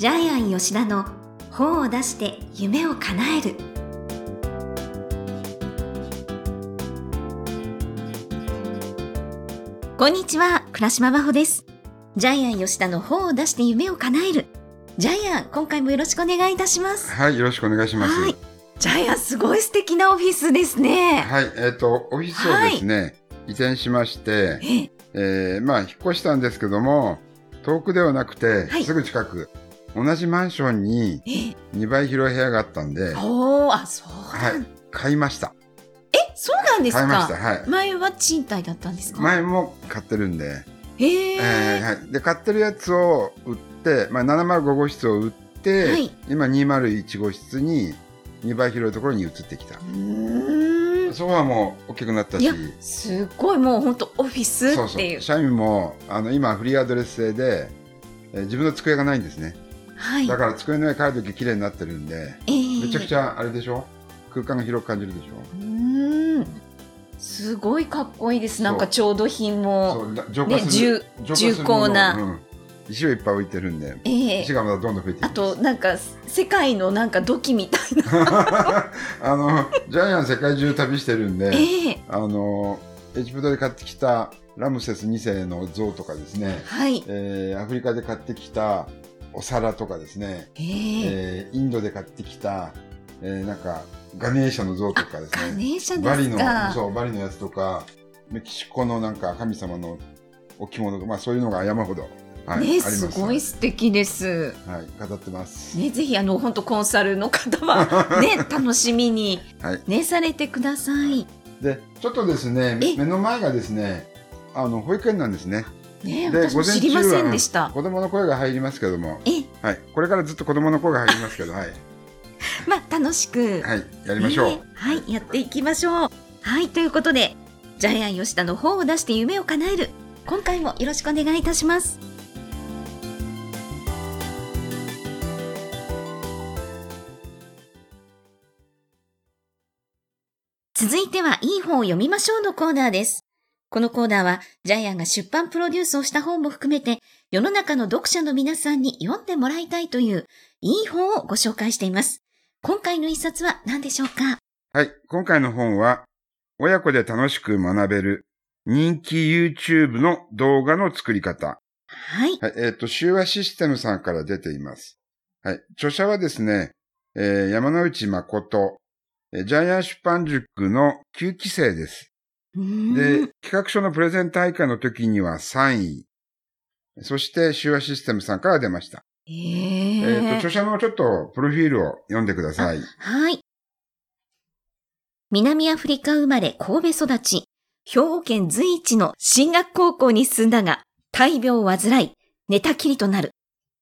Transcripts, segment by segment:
ジャイアン吉田の本を出して夢を叶える。こんにちは倉島真帆です。ジャイアン吉田の本を出して夢を叶える。ジャイアン今回もよろしくお願いいたします。はい、よろしくお願いします。はい。ジャイアンすごい素敵なオフィスですね。はい、えっ、と、オフィスをですね、移転しまして、え。えーまあ、引っ越したんですけども、遠くではなくて、はい。すぐ近く、同じマンションにえ？2倍広い部屋があったんで、おおあそうはい、買いました。えそうなんですか？買いました。はい。前は賃貸だったんですか？前も買ってるんで、へええーはい。で、買ってるやつを売って、まあ、705号室を売って、はい。今201号室に2倍広いところに移ってきた。うーん。そこはもう大きくなったし、いやすごい。もう本当オフィスそう。そうっていう。社員もあの今フリーアドレス制で、えー自分の机がないんですねはい。だから机の上帰るとき綺麗になってるんで、えーめちゃくちゃあれでしょ？空間が広く感じるでしょ？うーん。すごいかっこいいです。なんか調度品も。ね重厚な。うん。石をいっぱい置いてるんでええ。石がまだどんどん増えてあとなんか世界のなんか土器みたいな。あのジャイアン世界中旅してるんで、ええ。あのエジプトで買ってきたラムセス2世の像とかですね、はい。えーアフリカで買ってきたお皿とかですね。ええ。えーインドで買ってきた、えーなんかガネーシャの像とかですガねネーシャバリのそうバリのやつとかメキシコのなんか神様の置物とか、まあ、そういうのが山ほど、はいねす。すごい素敵です。はい、飾ってます、ねぜひあの本当コンサルの方はね 楽しみにはい、ねされてください。でちょっとですねえ。目の前がですねあの保育園なんですねね知りませんでした。子供の声が入りますけども、えはい、これからずっと子供の声が入りますけど、はい。まあ楽しく。はい、やりましょう、ねはい、やっていきましょう。はい、ということで、ジャイアン吉田の本を出して夢を叶える。今回もよろしくお願いいたします。続いては、いい本を読みましょうのコーナーです。このコーナーは、ジャイアンが出版プロデュースをした本も含めて、世の中の読者の皆さんに読んでもらいたいという、いい本をご紹介しています。今回の一冊は何でしょうか？はい、今回の本は、親子で楽しく学べる人気 YouTube の動画の作り方。はい。はい、えっ、と、修和システムさんから出ています。はい、著者はですね、えー山之内誠、えージャイアン出版塾の9期生です。で、企画書のプレゼン大会の時には3位。そして、修和システムさんから出ました。ええっ、と、ー著者のちょっと、プロフィールを読んでください。はい。南アフリカ生まれ神戸育ち、兵庫県随一の進学高校に進んだが、大病を患い、寝たきりとなる。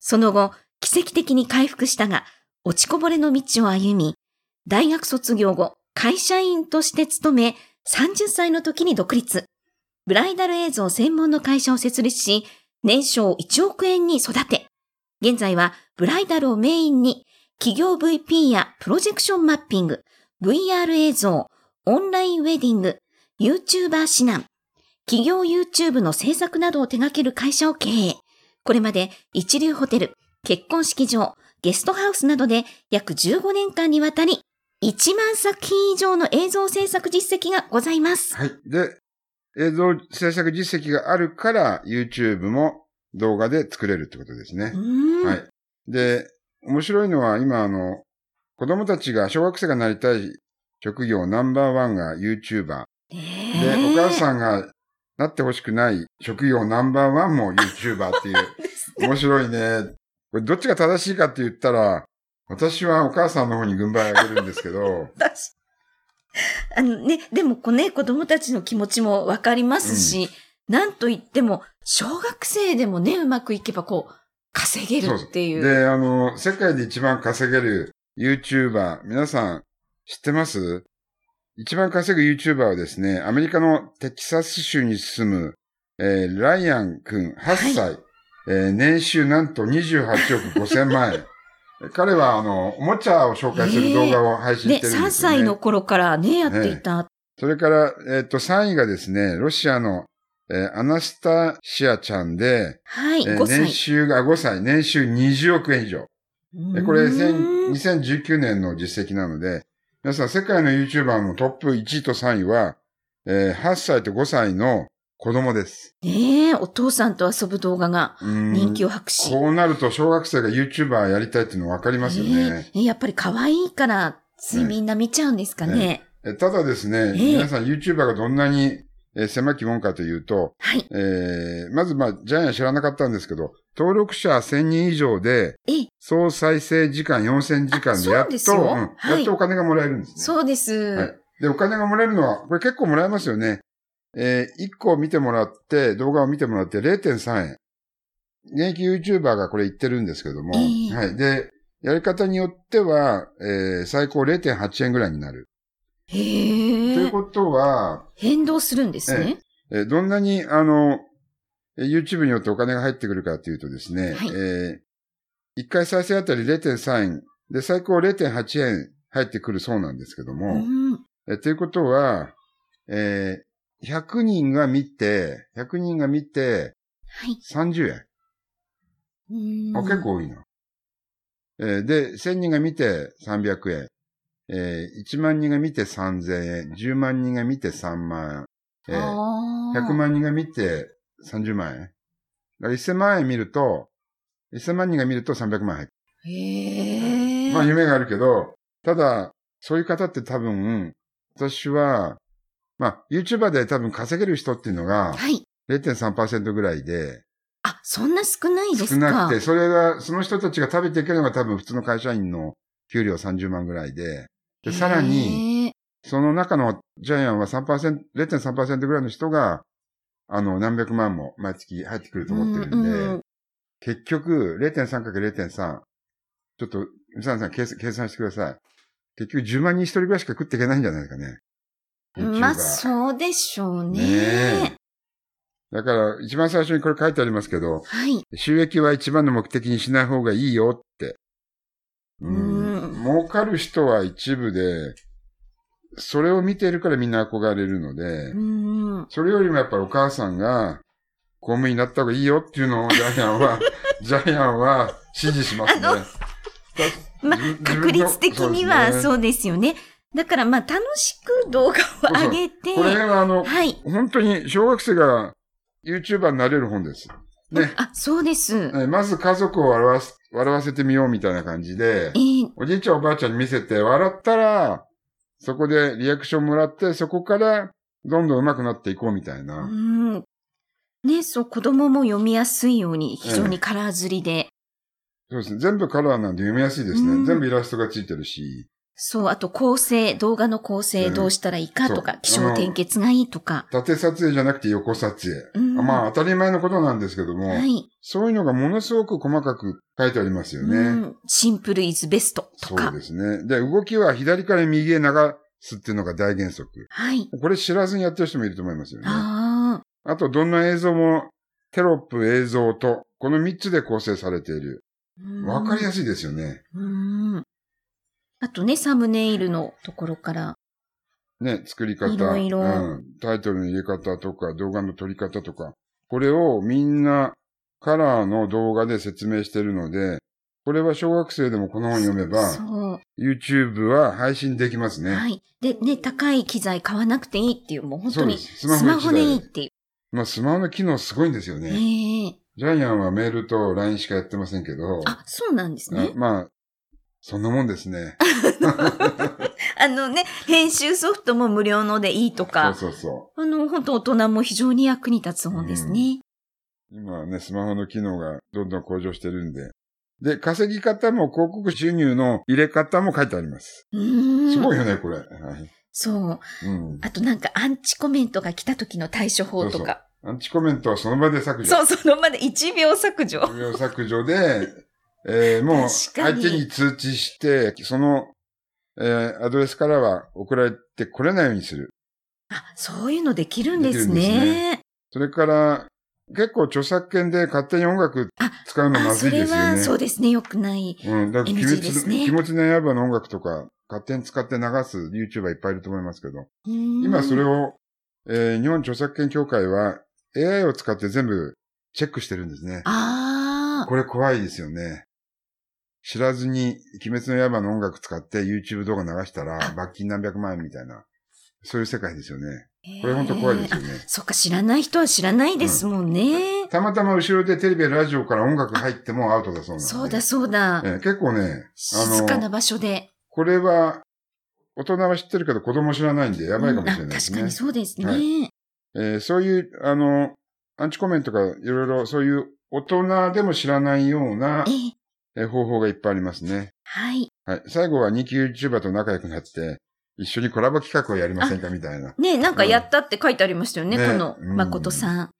その後、奇跡的に回復したが、落ちこぼれの道を歩み、大学卒業後、会社員として勤め、30歳の時に独立。ブライダル映像専門の会社を設立し、年商1億円に育て、現在はブライダルをメインに企業 VP やプロジェクションマッピング、VR 映像、オンラインウェディング、YouTuber 指南、企業 YouTube の制作などを手掛ける会社を経営。これまで一流ホテル、結婚式場、ゲストハウスなどで約15年間にわたり1万作品以上の映像制作実績がございます。はい。で、映像制作実績があるから、YouTube も動画で作れるってことですねはい。で、面白いのは今あの、子供たちが、小学生がなりたい職業ナンバーワンが YouTuber。で、ねえお母さんがなってほしくない職業ナンバーワンも YouTuber っていう。面白いね。これどっちが正しいかって言ったら、私はお母さんの方に軍配あげるんですけど、私あのね、でもこうね、子供たちの気持ちもわかりますし、なんといっても、小学生でもね、うまくいけばこう、稼げるっていう。で、あの、世界で一番稼げる YouTuber、皆さん知ってます？一番稼ぐ YouTuber はですね、アメリカのテキサス州に住む、えーライアン君8歳、えー年収なんと28億5千万円。彼は、あの、おもちゃを紹介する動画を配信ね、してるん3ですよね。歳の頃からね、やっていた。それから、えっ、と、3位がですね、ロシアの、えーアナスタシアちゃんで、はい、えー5歳。年収が5歳、年収20億円以上。えこれ、うーん2019年の実績なので、皆さん、世界の YouTuber のトップ1位と3位は、えー8歳と5歳の子供です。ねえ、お父さんと遊ぶ動画がうん人気を博し。こうなると、小学生が YouTuber やりたいっていうの分かりますよね。ええやっぱり可愛いから、ついみんな見ちゃうんですかね。えただですね、ええ皆さん YouTuber がどんなに、えー狭きもんかというと、はい。えーまずまあ、ジャイアン知らなかったんですけど、登録者1000人以上で、ええ、総再生時間4000時間でやっと、うんはいやっとお金がもらえるんですね。そうです。はい。で、お金がもらえるのは、これ結構もらえますよね。えー、1個見てもらって、動画を見てもらって0.3円。現役 YouTuber がこれ言ってるんですけども、ええはい。で、やり方によっては、えー、最高0.8円ぐらいになる。へというえ。ことは、変動するんですね。えーどんなに、あの、えー YouTube によってお金が入ってくるかというとですね、はいえ1回再生あたり0.3円、で、最高0.8円入ってくるそうなんですけども、うん。え、ということは、えー100人が見て、100人が見てはい。30円。うんあ結構多いな。えーで、1000人が見て300円。えー1万人が見て3000円。10万人が見て3万円。えーあー100万人が見て30万円。だから1000万円見ると、1000万人が見ると300万円入ってへえ。まあ夢があるけど、ただ、そういう方って多分、私は、まあ YouTuber で多分稼げる人っていうのがはい。0.3%ぐらいで、あ、そんな少ないですか？少なくて、それが、その人たちが食べていけるのが多分普通の会社員の給料30万ぐらいで、でさらに。その中のジャイアンは3%、0.3%ぐらいの人が、あの、何百万も毎月入ってくると思ってるんで、うんうん結局、0.3×0.3、ちょっと、皆さん計算計算してください。結局10万人一人ぐらいしか食っていけないんじゃないですかね。まあ、そうでしょうね。ねだから、一番最初にこれ書いてありますけど、はい。収益は一番の目的にしない方がいいよって。うん儲かる人は一部で、それを見ているからみんな憧れるので、うん。それよりもやっぱりお母さんが公務員になった方がいいよっていうのをジャイアンは、ジャイアンは支持しますね。ま確率的にはそうですよね。だからまあ楽しく動画を上げて、これはあの、はい。本当に小学生が YouTuber になれる本です。ね。あ、そうです。えまず家族を笑わす笑わせてみようみたいな感じでえ、ーおじいちゃんおばあちゃんに見せて笑ったら、そこでリアクションもらって、そこからどんどん上手くなっていこうみたいうな。ん。ね、そう、子供も読みやすいように非常にカラー刷りで、そうですね。全部カラーなんで読みやすいですね。うん全部イラストがついてるし。そう、あと構成、動画の構成どうしたらいいかとか、気象点結がいいとか。縦撮影じゃなくて横撮影。うんまあ当たり前のことなんですけども、はい。そういうのがものすごく細かく書いてありますよね。うんシンプルイズベストとか。そうですね。で、動きは左から右へ流すっていうのが大原則。はい。これ知らずにやってる人もいると思いますよね。あああ。と、どんな映像も、テロップ、映像と、この3つで構成されている。わかりやすい。すいですよね。うん。あとね、サムネイルのところから。ね、作り方。いろいろうん。タイトルの入れ方とか、動画の撮り方とか。これをみんなカラーの動画で説明してるので、これは小学生でもこの本読めば。YouTube は配信できますね。はい。で、ね、高い機材買わなくていいっていう、もう本当にスマホスマホ一台でいいっていまあ、スマホの機能すごいんですよう。ね。ええジャイアンはメールと LINE しかやってませんけど、あ、そうなんですねあ。まあ、そんなもんですね。あのね、編集ソフトも無料のでいいとそうか、そうそあの、本当大人も非常に役に立つ本ですね。う。今はね、スマホの機能がどんどん向上してるんで。で、稼ぎ方も広告収入の入れ方も書いてあります。すごいよね、これ。はいそう。うん。あとなんかアンチコメントが来た時の対処法とか。アンチコメントはその場で削除。そうその場で1秒削除。無料削除で、えーもう相手に通知して、その、えーアドレスからは送られてこれないようにする。あ、そういうのできるんですできるんですね。それから、結構著作権で勝手に音楽あ使うのまずいですよね。はそうですね。よくない。うん。だから、ね気持ちの刃の音楽とか、勝手に使って流す YouTuber いっぱいいると思いますけど、今今それを、えー日本著作権協会は、AI を使って全部チェックしてるんですね。ああ。これ怖いですよね。知らずに、鬼滅の刃の音楽使って YouTube 動画流したら、罰金何百万円みたいな、そういう世界ですよね。これ本当怖いですよね。そっか、知らない人は知らないですもんね。たまたま後ろでテレビやラジオから音楽入ってもアウトだそうなんで。そうだ、そうだ。えー結構ね、静かな場所で。これは、大人は知ってるけど子供知らないんでやばいかもしれないですね。うんあ確かにそうですね。はえーそういう、あの、アンチコメントがいろいろそういう大人でも知らないようなえええー方法がいっぱいありますね。はい。はい。最後は人気 YouTuber と仲良くなって、一緒にコラボ企画をやりませんか？みたいな。ねなんかやったって書いてありましたよね、ねこのうん誠さん。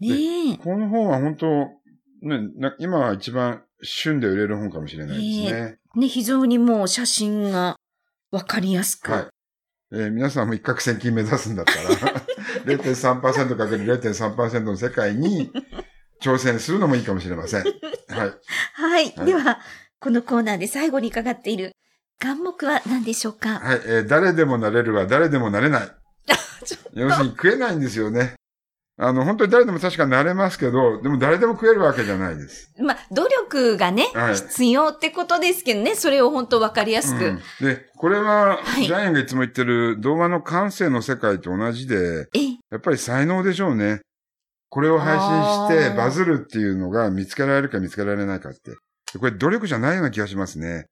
ねえ。この本は本当、ね、な今は一番旬で売れる本かもしれないですね。ね、非常にもう写真がわかりやすく。はい。えー皆さんも一攫千金目指すんだったら、0.3%かける0.3%の世界に挑戦するのもいいかもしれません。はい。はい。はいでは、このコーナーで最後に伺っている願目は何でしょうか？はい。えー誰でもなれるは誰でもなれない。要するに食えないんですよね。あの、本当に誰でも確かなれますけど、でも誰でも食えるわけじゃないです。まあ、努力がね、はい必要ってことですけどね、それを本当わかりやすく。うんで、これは、はいジャイアンがいつも言ってる動画の感性の世界と同じで、え、やっぱり才能でしょうね。これを配信してバズるっていうのが見つけられるか見つけられないかって。でこれ努力じゃないような気がしますね。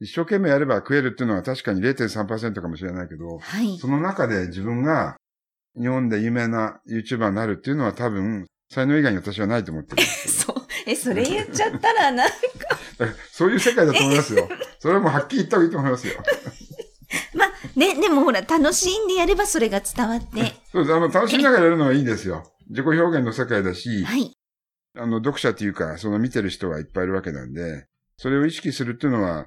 一生懸命やれば食えるっていうのは確かに0.3%かもしれないけど、はい。その中で自分が日本で有名な YouTuber になるっていうのは多分、才能以外に私はないと思ってる。そう。え、それ言っちゃったらな。だからそういう世界だと思いますよ。それはもうはっきり言った方がいいと思いますよ。まあ、ね、でもほら、楽しんでやればそれが伝わって。そうです。あの、楽しみながらやるのはいいんですよ。自己表現の世界だし、はい。あの、読者っていうか、その見てる人はいっぱいいるわけなんで、それを意識するっていうのは、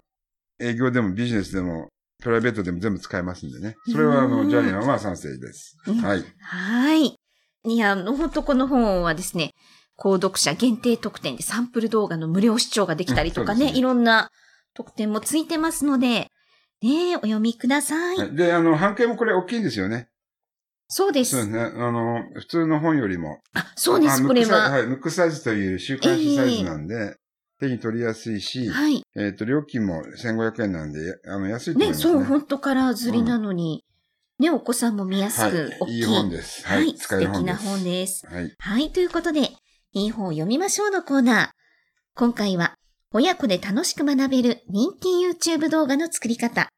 営業でもビジネスでも、プライベートでも全部使えますんでね。それは、あの、うんジャイアンは賛成です。うんはい。はい。いや、あの、本当この本はですね、購読者限定特典でサンプル動画の無料視聴ができたりとかね、ねいろんな特典もついてますので、ねお読みくださいで、あの、半径もこれ大きいんですよね。そうです。そうですね。あの、普通の本よりも。あ、そうです、これは。はい、ムックサイズという週刊誌サイズなんで、手に取りやすいし、はい。えっ、と、料金も1500円なんで、あの、安いと思いね、ますね。そう、本当カラー釣りなのに、ね、お子さんも見やすく、大はい。きい。いい本です。は。はいい、使える本です。素敵な本です。はい。はい、ということで、いい本を読みましょうのコーナー。今回は、親子で楽しく学べる人気 YouTube 動画の作り方。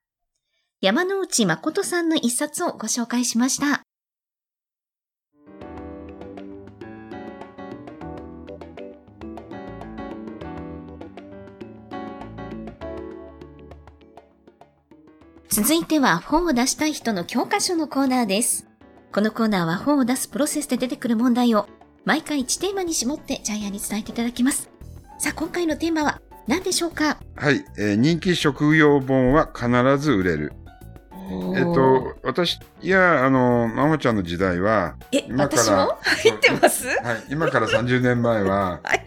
山之内誠さんの一冊をご紹介しました。続いては本を出したい人の教科書のコーナーです。このコーナーは本を出すプロセスで出てくる問題を毎回1テーマに絞ってジャイアンに伝えていただきます。さあ、今回のテーマは何でしょうか？はい。えー人気職業本は必ず売れる。えっ、と、私、いや、あの、まほちゃんの時代は、え、今から私も？入ってます？はい、今から30年前は、はい。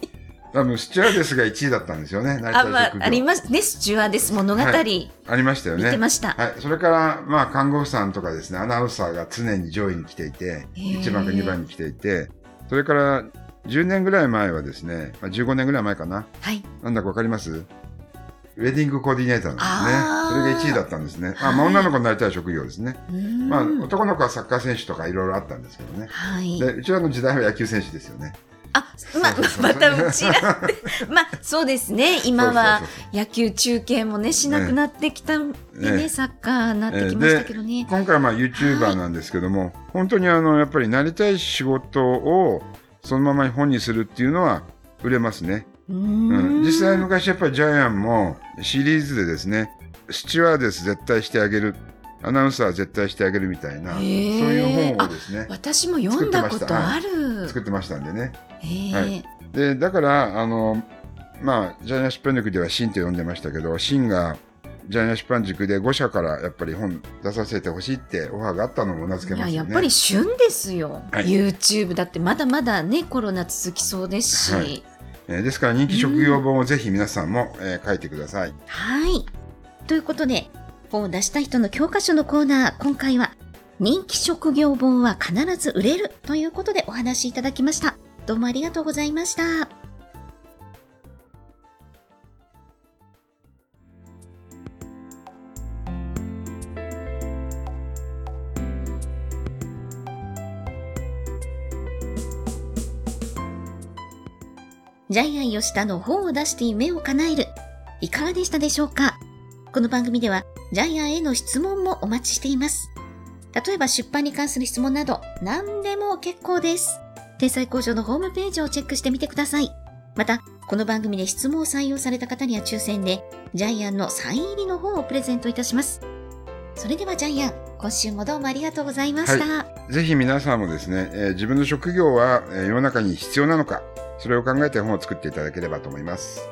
多分、スチュワーデスが1位だったんですよね、あ。まあ、ありますね。スチュワーデス物語、はいありましたよ見ね。てました。はい。それから、まあ、看護婦さんとかですね、アナウンサーが常に上位に来ていて、へー1番か2番に来ていて、それから、10年ぐらい前はですね、まあ、15年ぐらい前かな。はい。なんだかわかります？ウェディングコーディネーターなんですねそれが1位だったんですね。まあ、はいまあ女の子になりたい職業ですね。まあ、男の子はサッカー選手とかいろいろあったんですけどね。はい。で、うちらの時代は野球選手ですよね。あ、まあ、またうちらって。まあ、そうですね。今は野球中継もね、しなくなってきたんでね、ええサッカーになってきましたけどね。今回はまあ YouTuber なんですけども、本当にあの、やっぱりなりたい仕事をそのまま本にするっていうのは売れますね。うん。実際昔やっぱりジャイアンもシリーズでですね、スチュワーデス絶対してあげる、アナウンサー絶対してあげるみたいな、そういう本をですね、私も読んだことある。作ってました。んでね。はい。で、だから、あの、まあ、ジャイアン出版塾ではシンと呼んでましたけど、シンがジャイアン出版塾で5社からやっぱり本出させてほしいってオファーがあったのもうなずけますよね。やっぱり旬ですよ、はい。YouTube だってまだまだねコロナ続きそうですし、ははい。い、えーですから人気職業本をぜひ皆さんも、えー書いてください。ということで本を出した人の教科書のコーナー今回は人気職業本は必ず売れるということでお話いただきました。どうもありがとうございました。ジャイアン吉田の本を出して夢を叶える。いかがでしたでしょうか？この番組ではジャイアンへの質問もお待ちしています。例えば出版に関する質問など何でも結構です。天才工場のホームページをチェックしてみてください。また、この番組で質問を採用された方には抽選でジャイアンのサイン入りの本をプレゼントいたします。それではジャイアン、今週もどうもありがとうございました。ぜひ皆さんもですね、えー自分の職業は、世の中に必要なのか、それを考えて本を作っていただければと思います。